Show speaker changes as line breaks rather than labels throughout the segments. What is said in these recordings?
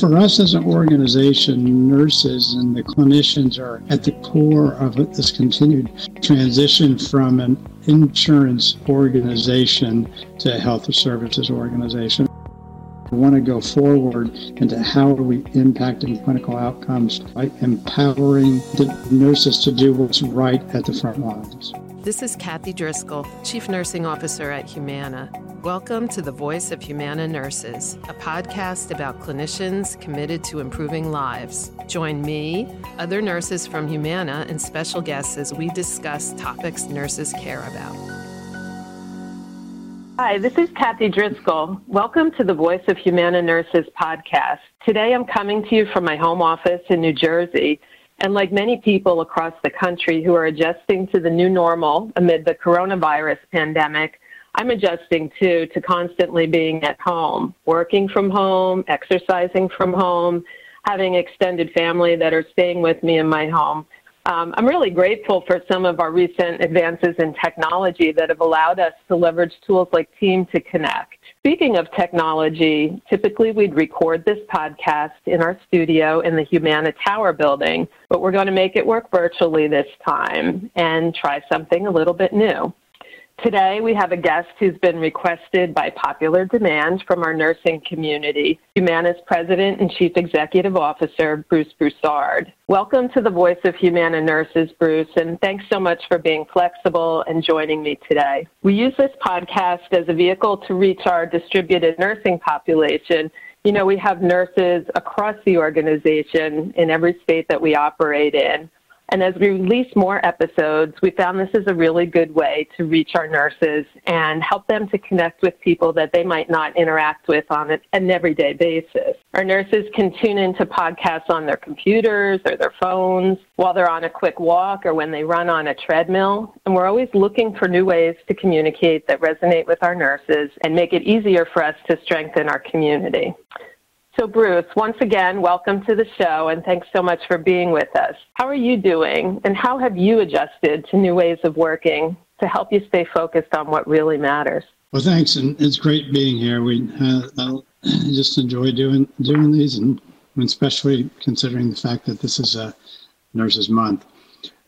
For us as an organization, nurses and the clinicians are at the core of this continued transition from an insurance organization to a health services organization. We want to go forward into how are we impacting clinical outcomes by empowering the nurses to do what's right at the front lines.
This is Kathy Driscoll, Chief Nursing Officer at Humana. Welcome to the Voice of Humana Nurses, a podcast about clinicians committed to improving lives. Join me, other nurses from Humana, and special guests as we discuss topics nurses care about. Hi, this is Kathy Driscoll. Welcome to the Voice of Humana Nurses podcast. Today I'm coming to you from my home office in New Jersey. And like many people across the country who are adjusting to the new normal amid the coronavirus pandemic, I'm adjusting too to constantly being at home, working from home, exercising from home, having extended family that are staying with me in my home. Um, I'm really grateful for some of our recent advances in technology that have allowed us to leverage tools like Team to connect. Speaking of technology, typically we'd record this podcast in our studio in the Humana Tower building, but we're going to make it work virtually this time and try something a little bit new. Today, we have a guest who's been requested by popular demand from our nursing community, Humana's President and Chief Executive Officer, Bruce Broussard. Welcome to the Voice of Humana Nurses, Bruce, and thanks so much for being flexible and joining me today. We use this podcast as a vehicle to reach our distributed nursing population you know, we have nurses across the organization in every state that we operate in. And as we release more episodes, we found this is a really good way to reach our nurses and help them to connect with people that they might not interact with on an everyday basis. Our nurses can tune into podcasts on their computers or their phones while they're on a quick walk or when they run on a treadmill. And we're always looking for new ways to communicate that resonate with our nurses and make it easier for us to strengthen our community. So, Bruce, once again, welcome to the show and thanks so much for being with us. How are you doing and how have you adjusted to new ways of working to help you stay focused on what really matters?
Well, thanks, and it's great being here. We uh, just enjoy doing doing these, and especially considering the fact that this is a Nurses Month.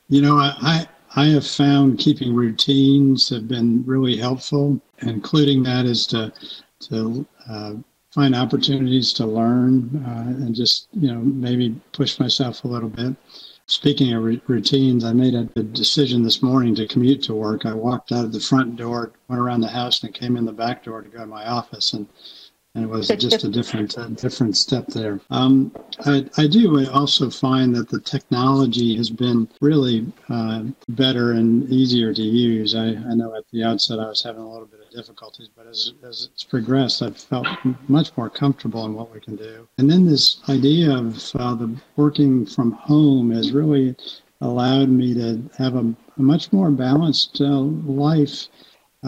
You know, I I have found keeping routines have been really helpful, including that is to to uh, find opportunities to learn uh, and just you know maybe push myself a little bit. Speaking of r- routines, I made a, a, decision this morning to commute to work. I walked out of the front door, went around the house, and came in the back door to go to my office. And and it was just a different a different step there. Um, I, I, do also find that the technology has been really uh, better and easier to use. I, I, know at the outset I was having a little bit of difficulties, but as, as it's progressed, I've felt much more comfortable in what we can do. And then this idea of uh, the working from home has really allowed me to have a, a much more balanced uh, life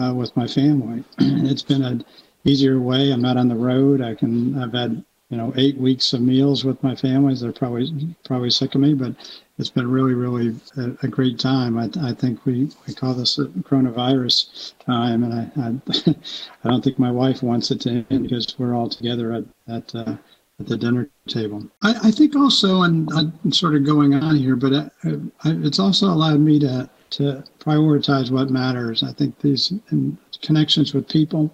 uh, with my family. it's been a easier way. I'm not on the road. I can. I've had you know eight weeks of meals with my families. They're probably probably sick of me, but it's been really really a, a great time. I, I think we, we call this coronavirus time, and I I, I don't think my wife wants it to end because we're all together at at, uh, at the dinner table. I, I think also, and I'm sort of going on here, but I, I, it's also allowed me to to prioritize what matters. I think these connections with people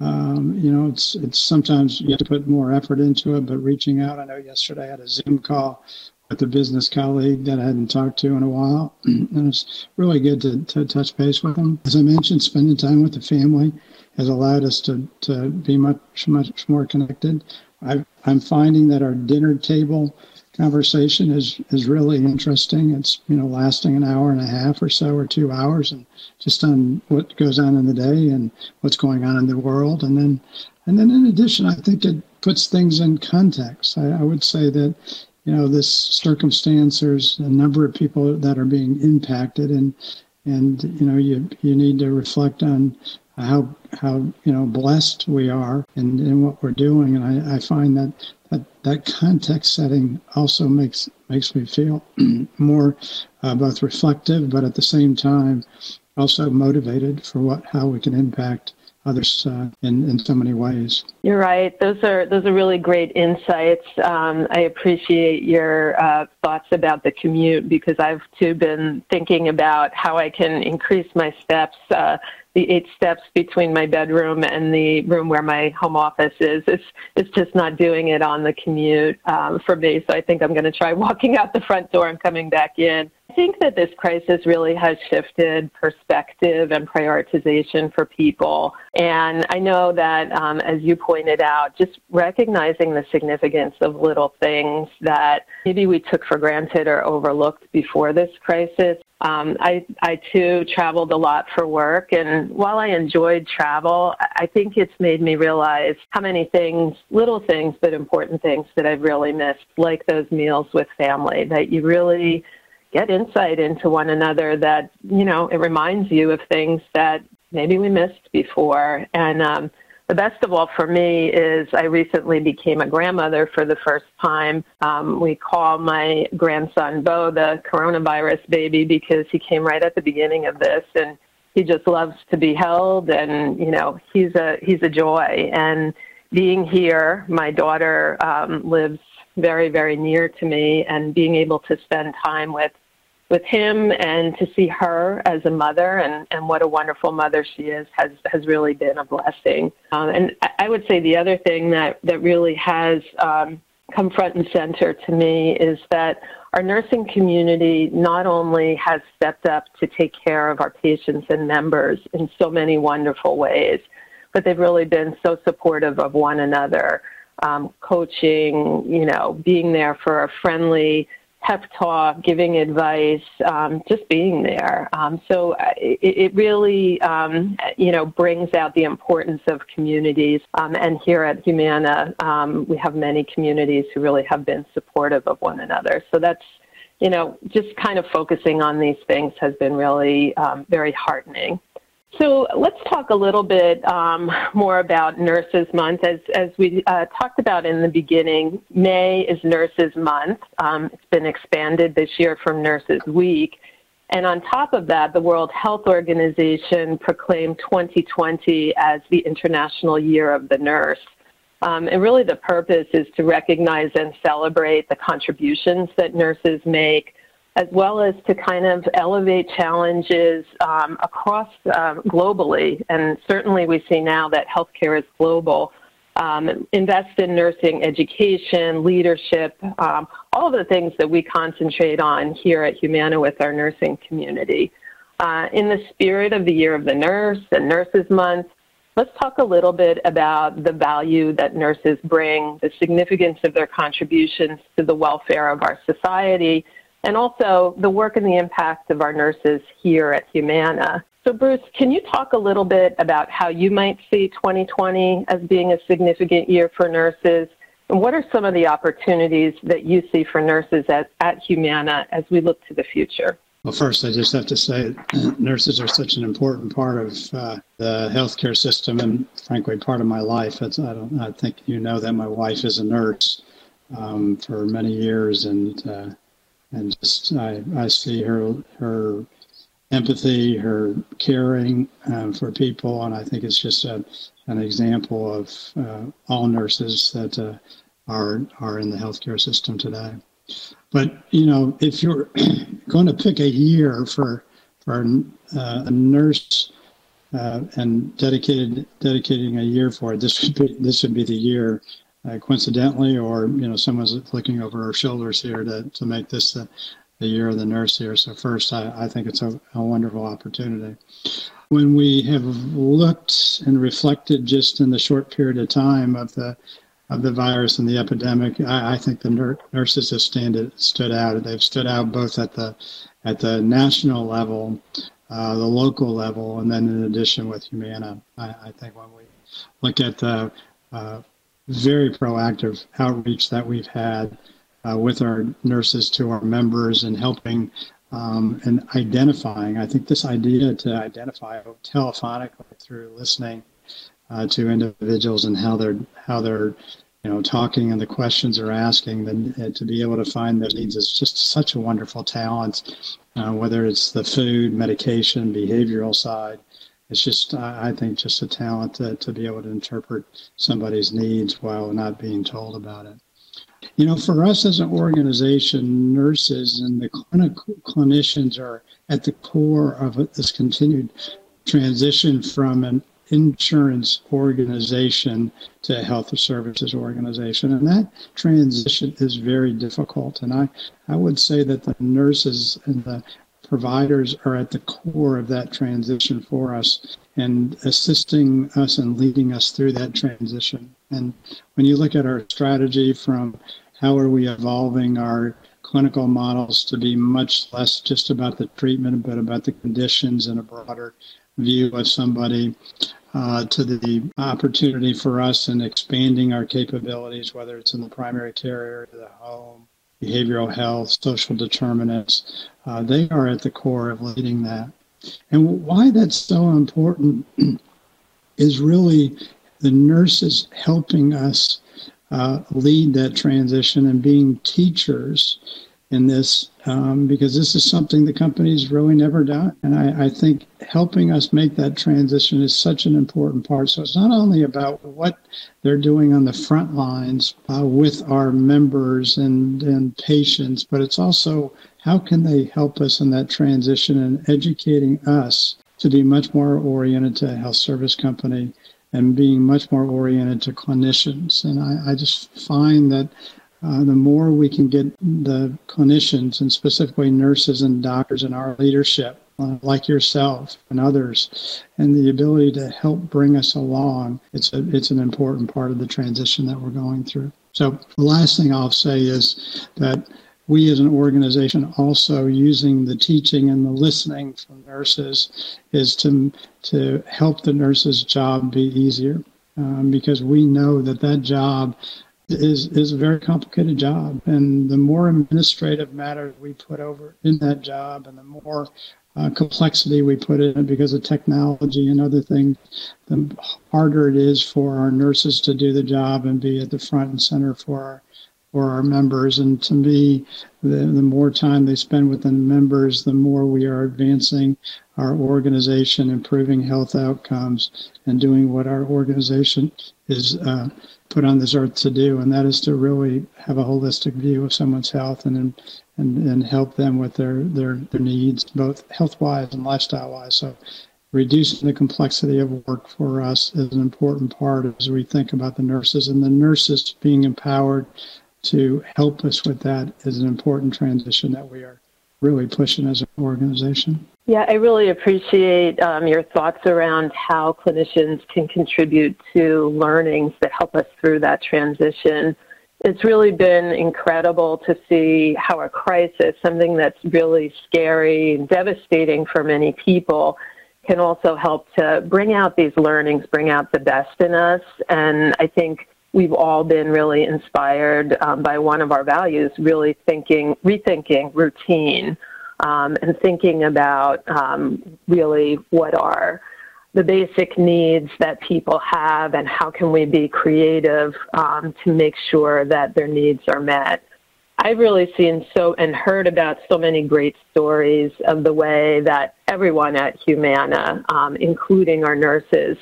um, you know, it's it's sometimes you have to put more effort into it, but reaching out. I know yesterday I had a Zoom call with a business colleague that I hadn't talked to in a while, and it's really good to, to touch base with them. As I mentioned, spending time with the family has allowed us to, to be much much more connected. I, I'm finding that our dinner table conversation is is really interesting. It's you know lasting an hour and a half or so or two hours, and just on what goes on in the day and what's going on in the world, and then and then in addition, I think it puts things in context. I, I would say that you know this circumstance. There's a number of people that are being impacted, and and you know you you need to reflect on how how you know blessed we are in, in what we're doing and I, I find that that, that context setting also makes makes me feel more uh, both reflective, but at the same time also motivated for what how we can impact others uh, in in so many ways.
You're right. Those are those are really great insights. Um, I appreciate your uh, thoughts about the commute because I've too been thinking about how I can increase my steps. Uh, the eight steps between my bedroom and the room where my home office is. It's it's just not doing it on the commute um, for me. So I think I'm going to try walking out the front door and coming back in. I think that this crisis really has shifted perspective and prioritization for people. And I know that, um, as you pointed out, just recognizing the significance of little things that maybe we took for granted or overlooked before this crisis um, I, I too traveled a lot for work, and while I enjoyed travel, I think it's made me realize how many things, little things, but important things that I've really missed, like those meals with family, that you really get insight into one another that, you know, it reminds you of things that maybe we missed before. And um, the best of all for me is I recently became a grandmother for the first time. Um, we call my grandson Bo the coronavirus baby because he came right at the beginning of this and he just loves to be held and you know he's a he's a joy and being here my daughter um, lives very very near to me and being able to spend time with with him and to see her as a mother and, and what a wonderful mother she is has, has really been a blessing. Um, and I would say the other thing that, that really has um, come front and center to me is that our nursing community not only has stepped up to take care of our patients and members in so many wonderful ways, but they've really been so supportive of one another, um, coaching, you know, being there for a friendly, pep talk, giving advice, um, just being there. Um, so uh, it, it really, um, you know, brings out the importance of communities. Um, and here at Humana, um, we have many communities who really have been supportive of one another. So that's, you know, just kind of focusing on these things has been really um, very heartening. So let's talk a little bit um, more about Nurses Month. As, as we uh, talked about in the beginning, May is Nurses Month. Um, it's been expanded this year from Nurses Week. And on top of that, the World Health Organization proclaimed 2020 as the International Year of the Nurse. Um, and really, the purpose is to recognize and celebrate the contributions that nurses make as well as to kind of elevate challenges um, across um, globally. And certainly we see now that healthcare is global. Um, invest in nursing education, leadership, um, all the things that we concentrate on here at Humana with our nursing community. Uh, in the spirit of the Year of the Nurse and Nurses Month, let's talk a little bit about the value that nurses bring, the significance of their contributions to the welfare of our society, and also the work and the impact of our nurses here at Humana. So, Bruce, can you talk a little bit about how you might see 2020 as being a significant year for nurses? And what are some of the opportunities that you see for nurses at, at Humana as we look to the future?
Well, first, I just have to say nurses are such an important part of uh, the healthcare system and, frankly, part of my life. It's, I, don't, I think you know that my wife is a nurse um, for many years, and uh, and just I, I see her her empathy, her caring um, for people, and I think it's just a, an example of uh, all nurses that uh, are are in the healthcare system today. But you know, if you're going to pick a year for for uh, a nurse uh, and dedicated dedicating a year for it, this would be this would be the year uh, coincidentally, or you know, someone's looking over our shoulders here to, to make this the, the year of the nurse here. So first, I, I think it's a, a wonderful opportunity. When we have looked and reflected just in the short period of time of the of the virus and the epidemic, I, I think the nur- nurses have stand, stood out. They've stood out both at the at the national level, uh, the local level, and then in addition with Humana. I, I think when we look at the uh, very proactive outreach that we've had uh, with our nurses to our members and helping um, and identifying. I think this idea to identify telephonically through listening uh, to individuals and how they're how they're you know talking and the questions they're asking, then uh, to be able to find their needs is just such a wonderful talent. Uh, whether it's the food, medication, behavioral side, it's just I think just a talent to, to be able to interpret somebody's needs while not being told about it. You know, for us as an organization, nurses and the clinical clinicians are at the core of this continued transition from an insurance organization to a health services organization. And that transition is very difficult. And I, I would say that the nurses and the providers are at the core of that transition for us and assisting us and leading us through that transition. And when you look at our strategy from how are we evolving our clinical models to be much less just about the treatment, but about the conditions and a broader view of somebody uh, to the opportunity for us in expanding our capabilities, whether it's in the primary care area, the home, behavioral health, social determinants. Uh, they are at the core of leading that. And why that's so important is really the nurses helping us uh, lead that transition and being teachers in this um, because this is something the company's really never done. And I, I, think helping us make that transition is such an important part. So it's not only about what they're doing on the front lines uh, with our members and, and patients, but it's also how can they help us in that transition and educating us to be much more oriented to a health service company and being much more oriented to clinicians. And I, I just find that uh, the more we can get the clinicians and specifically nurses and doctors in our leadership, uh, like yourself and others, and the ability to help bring us along, it's a, it's an important part of the transition that we're going through. So the last thing I'll say is that we as an organization also using the teaching and the listening from nurses is to to help the nurses job be easier um, because we know that that job is is a very complicated job, and the more administrative matters we put over in that job, and the more uh, complexity we put in it because of technology and other things, the harder it is for our nurses to do the job and be at the front and center for our for our members. And to me, the, the more time they spend with the members, the more we are advancing our organization, improving health outcomes, and doing what our organization is uh, put on this earth to do, and that is to really have a holistic view of someone's health and and, and help them with their, their, their needs, both health wise and lifestyle wise. So reducing the complexity of work for us is an important part as we think about the nurses and the nurses being empowered to help us with that is an important transition that we are really pushing as an organization.
Yeah, I really appreciate um, your thoughts around how clinicians can contribute to learnings that help us through that transition. It's really been incredible to see how a crisis, something that's really scary and devastating for many people, can also help to bring out these learnings, bring out the best in us. And I think we've all been really inspired um, by one of our values, really thinking, rethinking routine um, and thinking about um, really what are the basic needs that people have and how can we be creative um, to make sure that their needs are met. I've really seen so and heard about so many great stories of the way that everyone at Humana, um, including our nurses,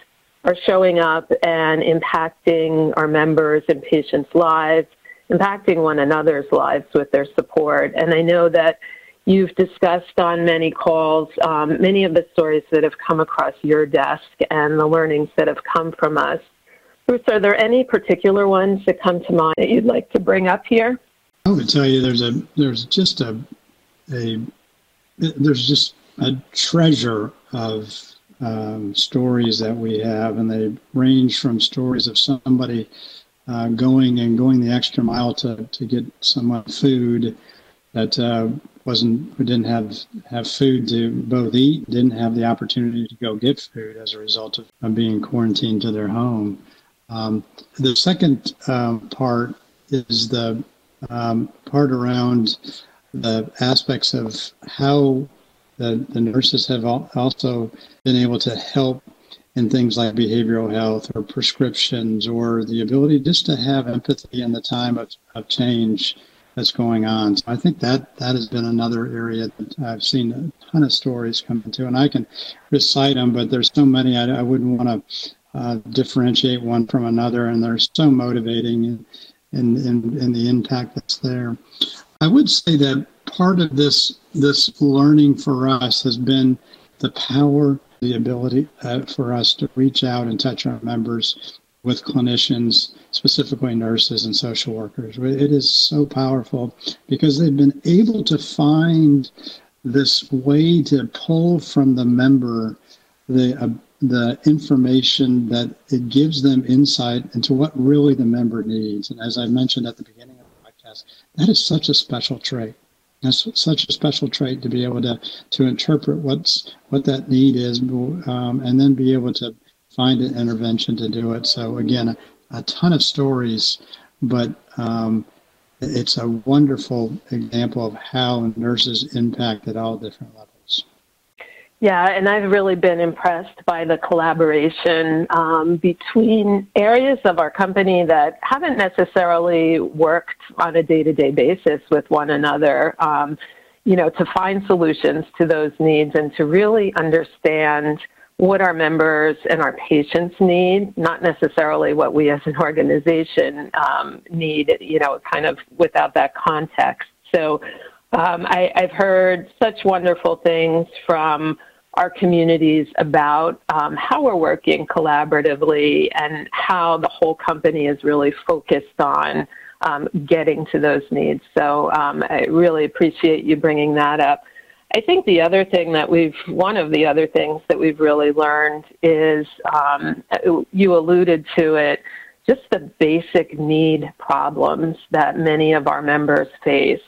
are showing up and impacting our members and patients' lives, impacting one another's lives with their support. And I know that you've discussed on many calls um, many of the stories that have come across your desk and the learnings that have come from us. Bruce, are there any particular ones that come to mind that you'd like to bring up here?
I would tell you there's a there's just a a there's just a treasure of um, stories that we have, and they range from stories of somebody uh, going and going the extra mile to, to get someone food that uh, wasn't didn't have have food to both eat, didn't have the opportunity to go get food as a result of, of being quarantined to their home. Um, the second um, part is the um, part around the aspects of how the, the nurses have also been able to help in things like behavioral health or prescriptions or the ability just to have empathy in the time of, of change that's going on. So I think that that has been another area that I've seen a ton of stories come into, and I can recite them, but there's so many I, I wouldn't want to uh, differentiate one from another, and they're so motivating in, in, in, the impact that's there. I would say that part of this this learning for us has been the power, the ability uh, for us to reach out and touch our members with clinicians, specifically nurses and social workers. It is so powerful because they've been able to find this way to pull from the member the uh, the information that it gives them insight into what really the member needs. And as I mentioned at the beginning of the podcast, that is such a special trait. That's such a special trait to be able to to interpret what's what that need is, um, and then be able to find an intervention to do it. So again, a, ton of stories, but um, it's a wonderful example of how nurses impact at all different levels.
Yeah, and I've really been impressed by the collaboration um, between areas of our company that haven't necessarily worked on a day to day basis with one another. Um, you know, to find solutions to those needs and to really understand what our members and our patients need, not necessarily what we as an organization um, need, you know, kind of without that context. So um, I, I've heard such wonderful things from our communities about um, how we're working collaboratively and how the whole company is really focused on um, getting to those needs. So um, I really appreciate you bringing that up. I think the other thing that we've, one of the other things that we've really learned is, um, you alluded to it, just the basic need problems that many of our members face.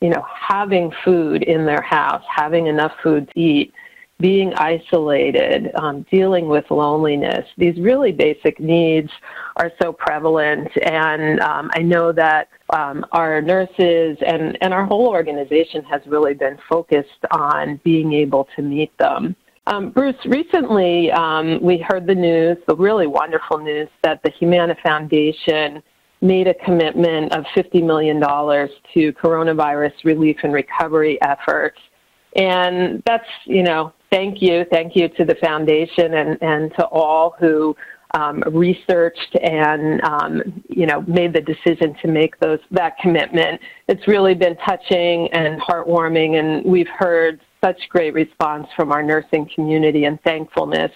You know, having food in their house, having enough food to eat, being isolated, um, dealing with loneliness. These really basic needs are so prevalent, and um, I know that um, our nurses and, and our whole organization has really been focused on being able to meet them. Um, Bruce, recently um, we heard the news, the really wonderful news, that the Humana Foundation made a commitment of $50 million to coronavirus relief and recovery efforts. And that's, you know, thank you. Thank you to the foundation and, and to all who um, researched and um, you know made the decision to make those that commitment. It's really been touching and heartwarming, and we've heard such great response from our nursing community and thankfulness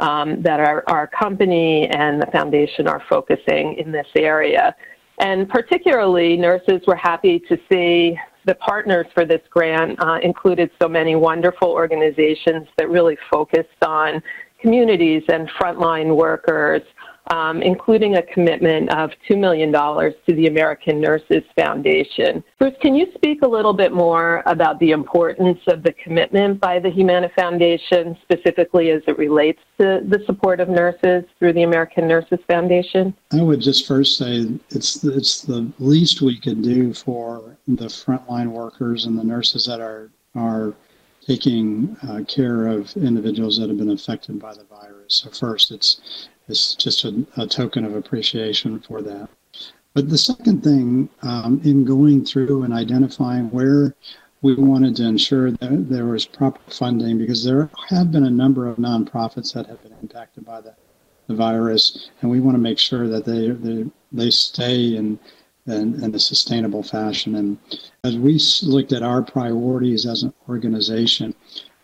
um, that our, our company and the foundation are focusing in this area. And particularly, nurses were happy to see the partners for this grant uh, included so many wonderful organizations that really focused on communities and frontline workers, um, including a commitment of $2 million to the American Nurses Foundation. Bruce, can you speak a little bit more about the importance of the commitment by the Humana Foundation, specifically as it relates to the support of nurses through the American Nurses Foundation?
I would just first say it's, it's the least we can do for the frontline workers and the nurses that are, are taking uh, care of individuals that have been affected by the virus. So first, it's it's just a, a token of appreciation for that. But the second thing, um, in going through and identifying where we wanted to ensure that there was proper funding, because there have been a number of nonprofits that have been impacted by the, the virus, and we want to make sure that they they, they stay in in, in a sustainable fashion. And as we looked at our priorities as an organization,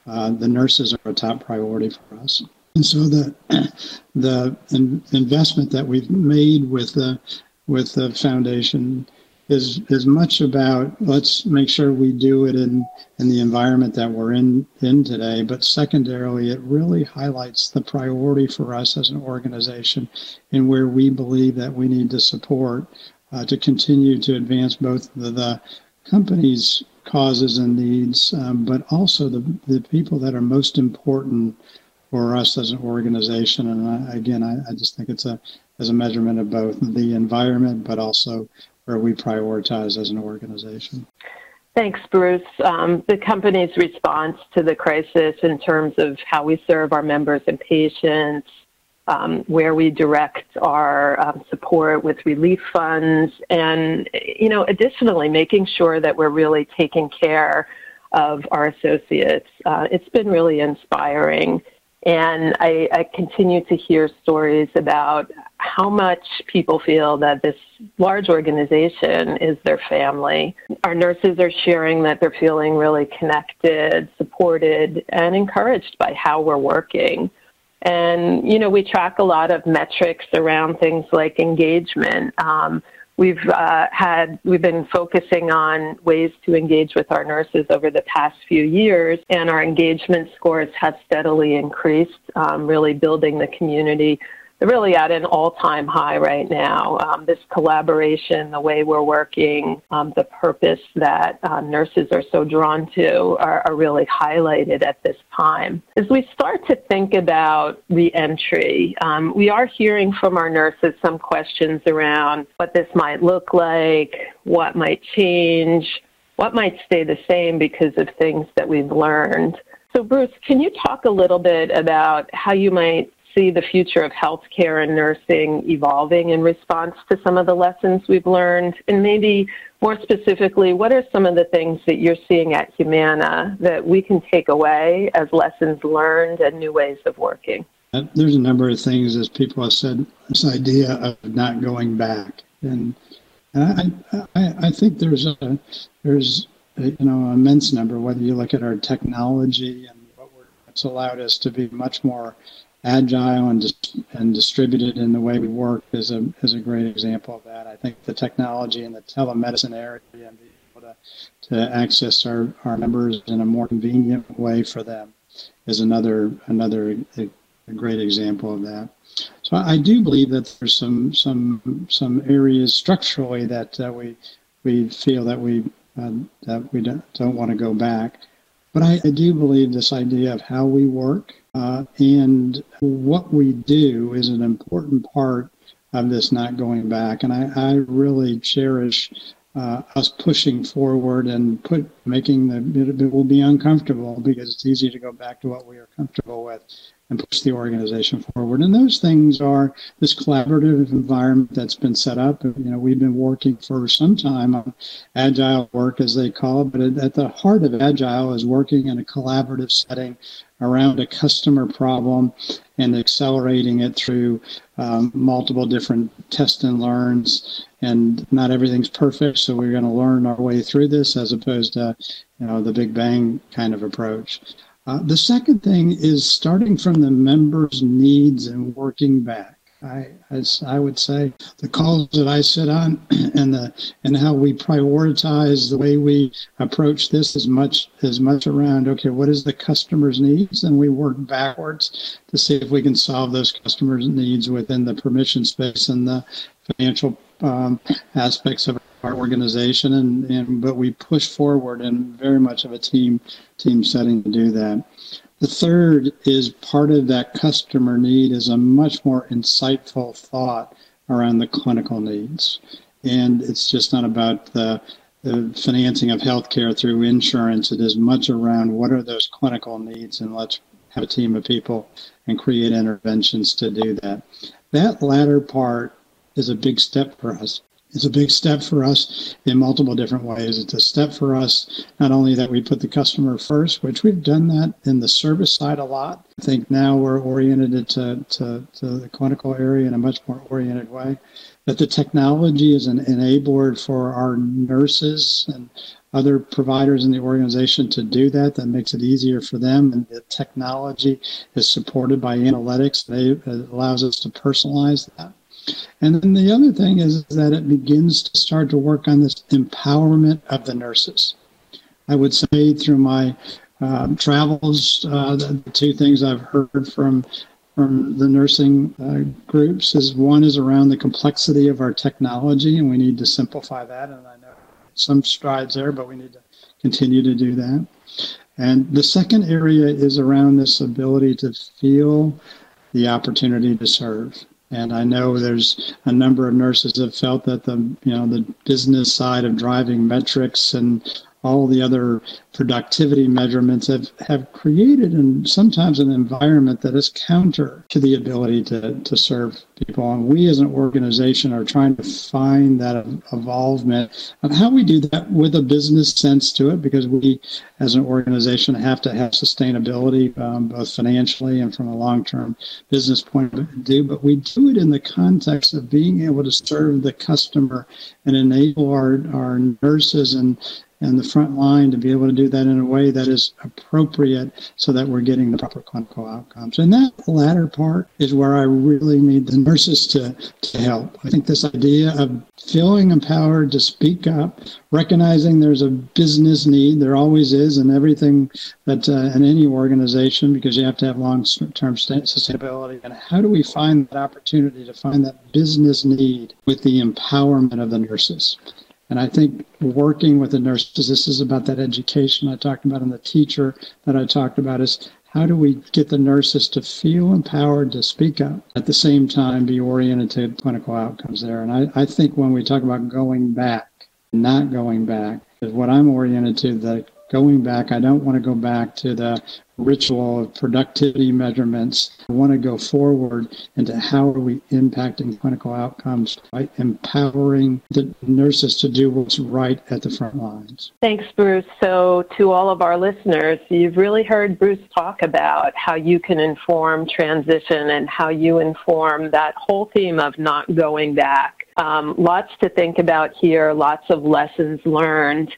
uh, the nurses are a top priority for us. And so the the in, investment that we've made with the with the foundation is is much about let's make sure we do it in in the environment that we're in in today. But secondarily it really highlights the priority for us as an organization and where we believe that we need to support uh, to continue to advance both the, the company's causes and needs, um, but also the, the people that are most important for us as an organization. And I, again, I, I just think it's a as a measurement of both the environment, but also where we prioritize as an organization.
Thanks, Bruce. Um, the company's response to the crisis in terms of how we serve our members and patients, um, where we direct our um, support with relief funds and you know, additionally, making sure that we're really taking care of our associates. Uh, it's been really inspiring. And I, I, continue to hear stories about how much people feel that this large organization is their family. Our nurses are sharing that they're feeling really connected, supported, and encouraged by how we're working. And, you know, we track a lot of metrics around things like engagement. Um, We've uh, had we've been focusing on ways to engage with our nurses over the past few years, and our engagement scores have steadily increased, um, really building the community really at an all-time high right now. Um, this collaboration, the way we're working, um, the purpose that uh, nurses are so drawn to are, are, really highlighted at this time. As we start to think about reentry, um, we are hearing from our nurses some questions around what this might look like, what might change, what might stay the same because of things that we've learned. So, Bruce, can you talk a little bit about how you might see the future of healthcare and nursing evolving in response to some of the lessons we've learned? And maybe more specifically, what are some of the things that you're seeing at Humana that we can take away as lessons learned and new ways of working?
Uh, there's a number of things, as people have said, this idea of not going back. And, I, I, I think there's a, there's a, you know, immense number, whether you look at our technology and what it's allowed us to be much more agile and dis- and distributed in the way we work is a is a great example of that. I think the technology in the telemedicine area and being able to, to access our, our members in a more convenient way for them is another another a, a great example of that. So I do believe that there's some some some areas structurally that uh, we we feel that we uh, that we don't, don't want to go back. But I, I do believe this idea of how we work uh, and what we do is an important part of this not going back. And I, I really cherish uh, us pushing forward and put making the it, will be uncomfortable because it's easy to go back to what we are comfortable with and push the organization forward. And those things are this collaborative environment that's been set up. You know, we've been working for some time on agile work, as they call it, but at the heart of agile is working in a collaborative setting around a customer problem and accelerating it through um, multiple different test and learns. And not everything's perfect, so we're going to learn our way through this as opposed to, you know, the big bang kind of approach. Uh, the second thing is starting from the members' needs and working back. I, as I would say, the calls that I sit on and the and how we prioritize the way we approach this is much as much around okay, what is the customer's needs, and we work backwards to see if we can solve those customers' needs within the permission space and the financial um, aspects of our organization, and, and but we push forward in very much of a team team setting to do that. The third is part of that customer need is a much more insightful thought around the clinical needs, and it's just not about the the financing of healthcare through insurance. It is much around what are those clinical needs, and let's have a team of people and create interventions to do that. That latter part is a big step for us. It's a big step for us in multiple different ways. It's a step for us not only that we put the customer first, which we've done that in the service side a lot. I think now we're oriented to, to, to the clinical area in a much more oriented way. That the technology is an enabler for our nurses and other providers in the organization to do that. That makes it easier for them. And the technology is supported by analytics. They, it allows us to personalize that. And then the other thing is that it begins to start to work on this empowerment of the nurses. I would say through my uh, travels, uh, the two things I've heard from from the nursing uh, groups is one is around the complexity of our technology, and we need to simplify that. And I know some strides there, but we need to continue to do that. And the second area is around this ability to feel the opportunity to serve. And I know there's a number of nurses have felt that the you know the business side of driving metrics and all the other productivity measurements have, have created and sometimes an environment that is counter to the ability to, to serve people. And we as an organization are trying to find that evolvement of how we do that with a business sense to it, because we as an organization have to have sustainability, um, both financially and from a long term business point of view. But we do it in the context of being able to serve the customer and enable our, our nurses and and the front line to be able to do that in a way that is appropriate so that we're getting the proper clinical outcomes. And that latter part is where I really need the nurses to, to help. I think this idea of feeling empowered to speak up, recognizing there's a business need, there always is in everything that uh, in any organization because you have to have long-term sustainability. And how do we find that opportunity to find that business need with the empowerment of the nurses? And I think working with the nurses, this is about that education I talked about and the teacher that I talked about is how do we get the nurses to feel empowered to speak up at the same time be oriented to clinical outcomes there. And I, I think when we talk about going back, not going back, is what I'm oriented to, the going back, I don't want to go back to the ritual of productivity measurements. I want to go forward into how are we impacting clinical outcomes by empowering the nurses to do what's right at the front lines.
Thanks, Bruce. So, to all of our listeners, you've really heard Bruce talk about how you can inform transition and how you inform that whole theme of not going back. Um, lots to think about here, lots of lessons learned.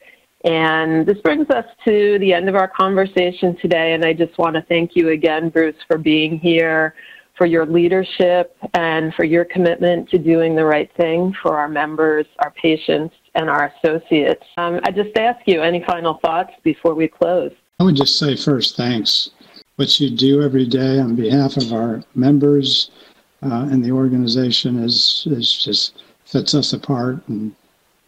And this brings us to the end of our conversation today. And I just want to thank you again, Bruce, for being here, for your leadership, and for your commitment to doing the right thing for our members, our patients, and our associates. Um, I just ask you any final thoughts before we close.
I would just say first, thanks. What you do every day on behalf of our members uh, and the organization is, is just sets us apart and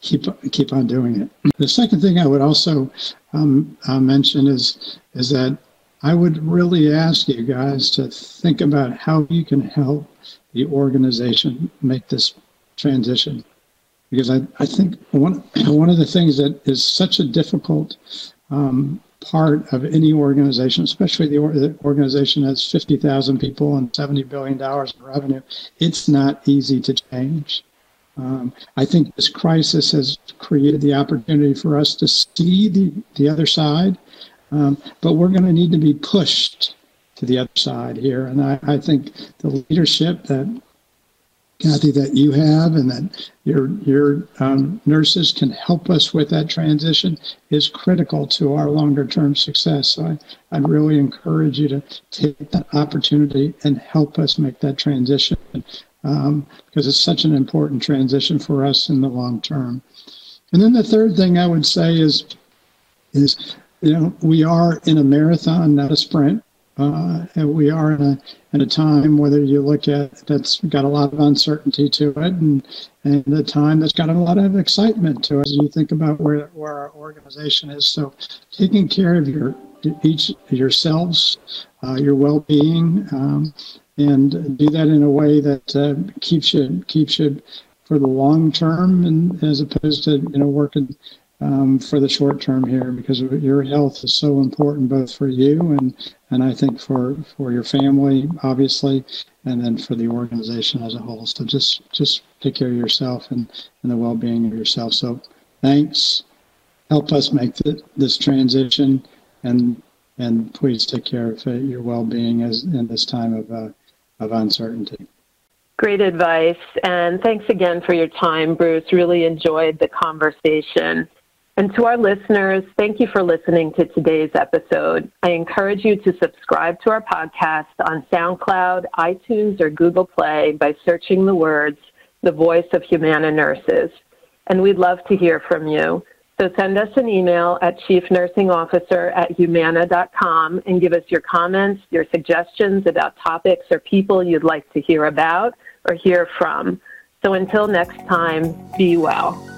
keep keep on doing it. The second thing I would also um, uh, mention is is that I would really ask you guys to think about how you can help the organization make this transition, because I, I think one one of the things that is such a difficult um, part of any organization, especially the, or, the organization that's 50,000 people and 70 billion dollars in revenue. It's not easy to change. Um, I think this crisis has created the opportunity for us to see the, the other side, um, but we're going to need to be pushed to the other side here. And I, I think the leadership that Kathy that you have and that your your um, nurses can help us with that transition is critical to our longer term success. So I, I'd really encourage you to take that opportunity and help us make that transition um, because it's such an important transition for us in the long term. And then the third thing I would say is, is you know, we are in a marathon, not a sprint. Uh, and we are in a in a time whether you look at that's got a lot of uncertainty to it, and and a time that's got a lot of excitement to it. As you think about where where our organization is, so taking care of your each yourselves, uh, your well-being, um, and do that in a way that uh, keeps you keeps you for the long term, and as opposed to you know working um, for the short term here, because your health is so important both for you and and I think for for your family, obviously, and then for the organization as a whole. So just just take care of yourself and and the well being of yourself. So thanks. Help us make the, this transition and and please take care of uh, your well-being as in this time of uh, of uncertainty.
Great advice. And thanks again for your time, Bruce. Really enjoyed the conversation. And to our listeners, thank you for listening to today's episode. I encourage you to subscribe to our podcast on SoundCloud, iTunes, or Google Play by searching the words, The Voice of Humana Nurses. And we'd love to hear from you. So send us an email at chiefnursingofficer at humana.com and give us your comments, your suggestions about topics or people you'd like to hear about or hear from. So until next time, be well.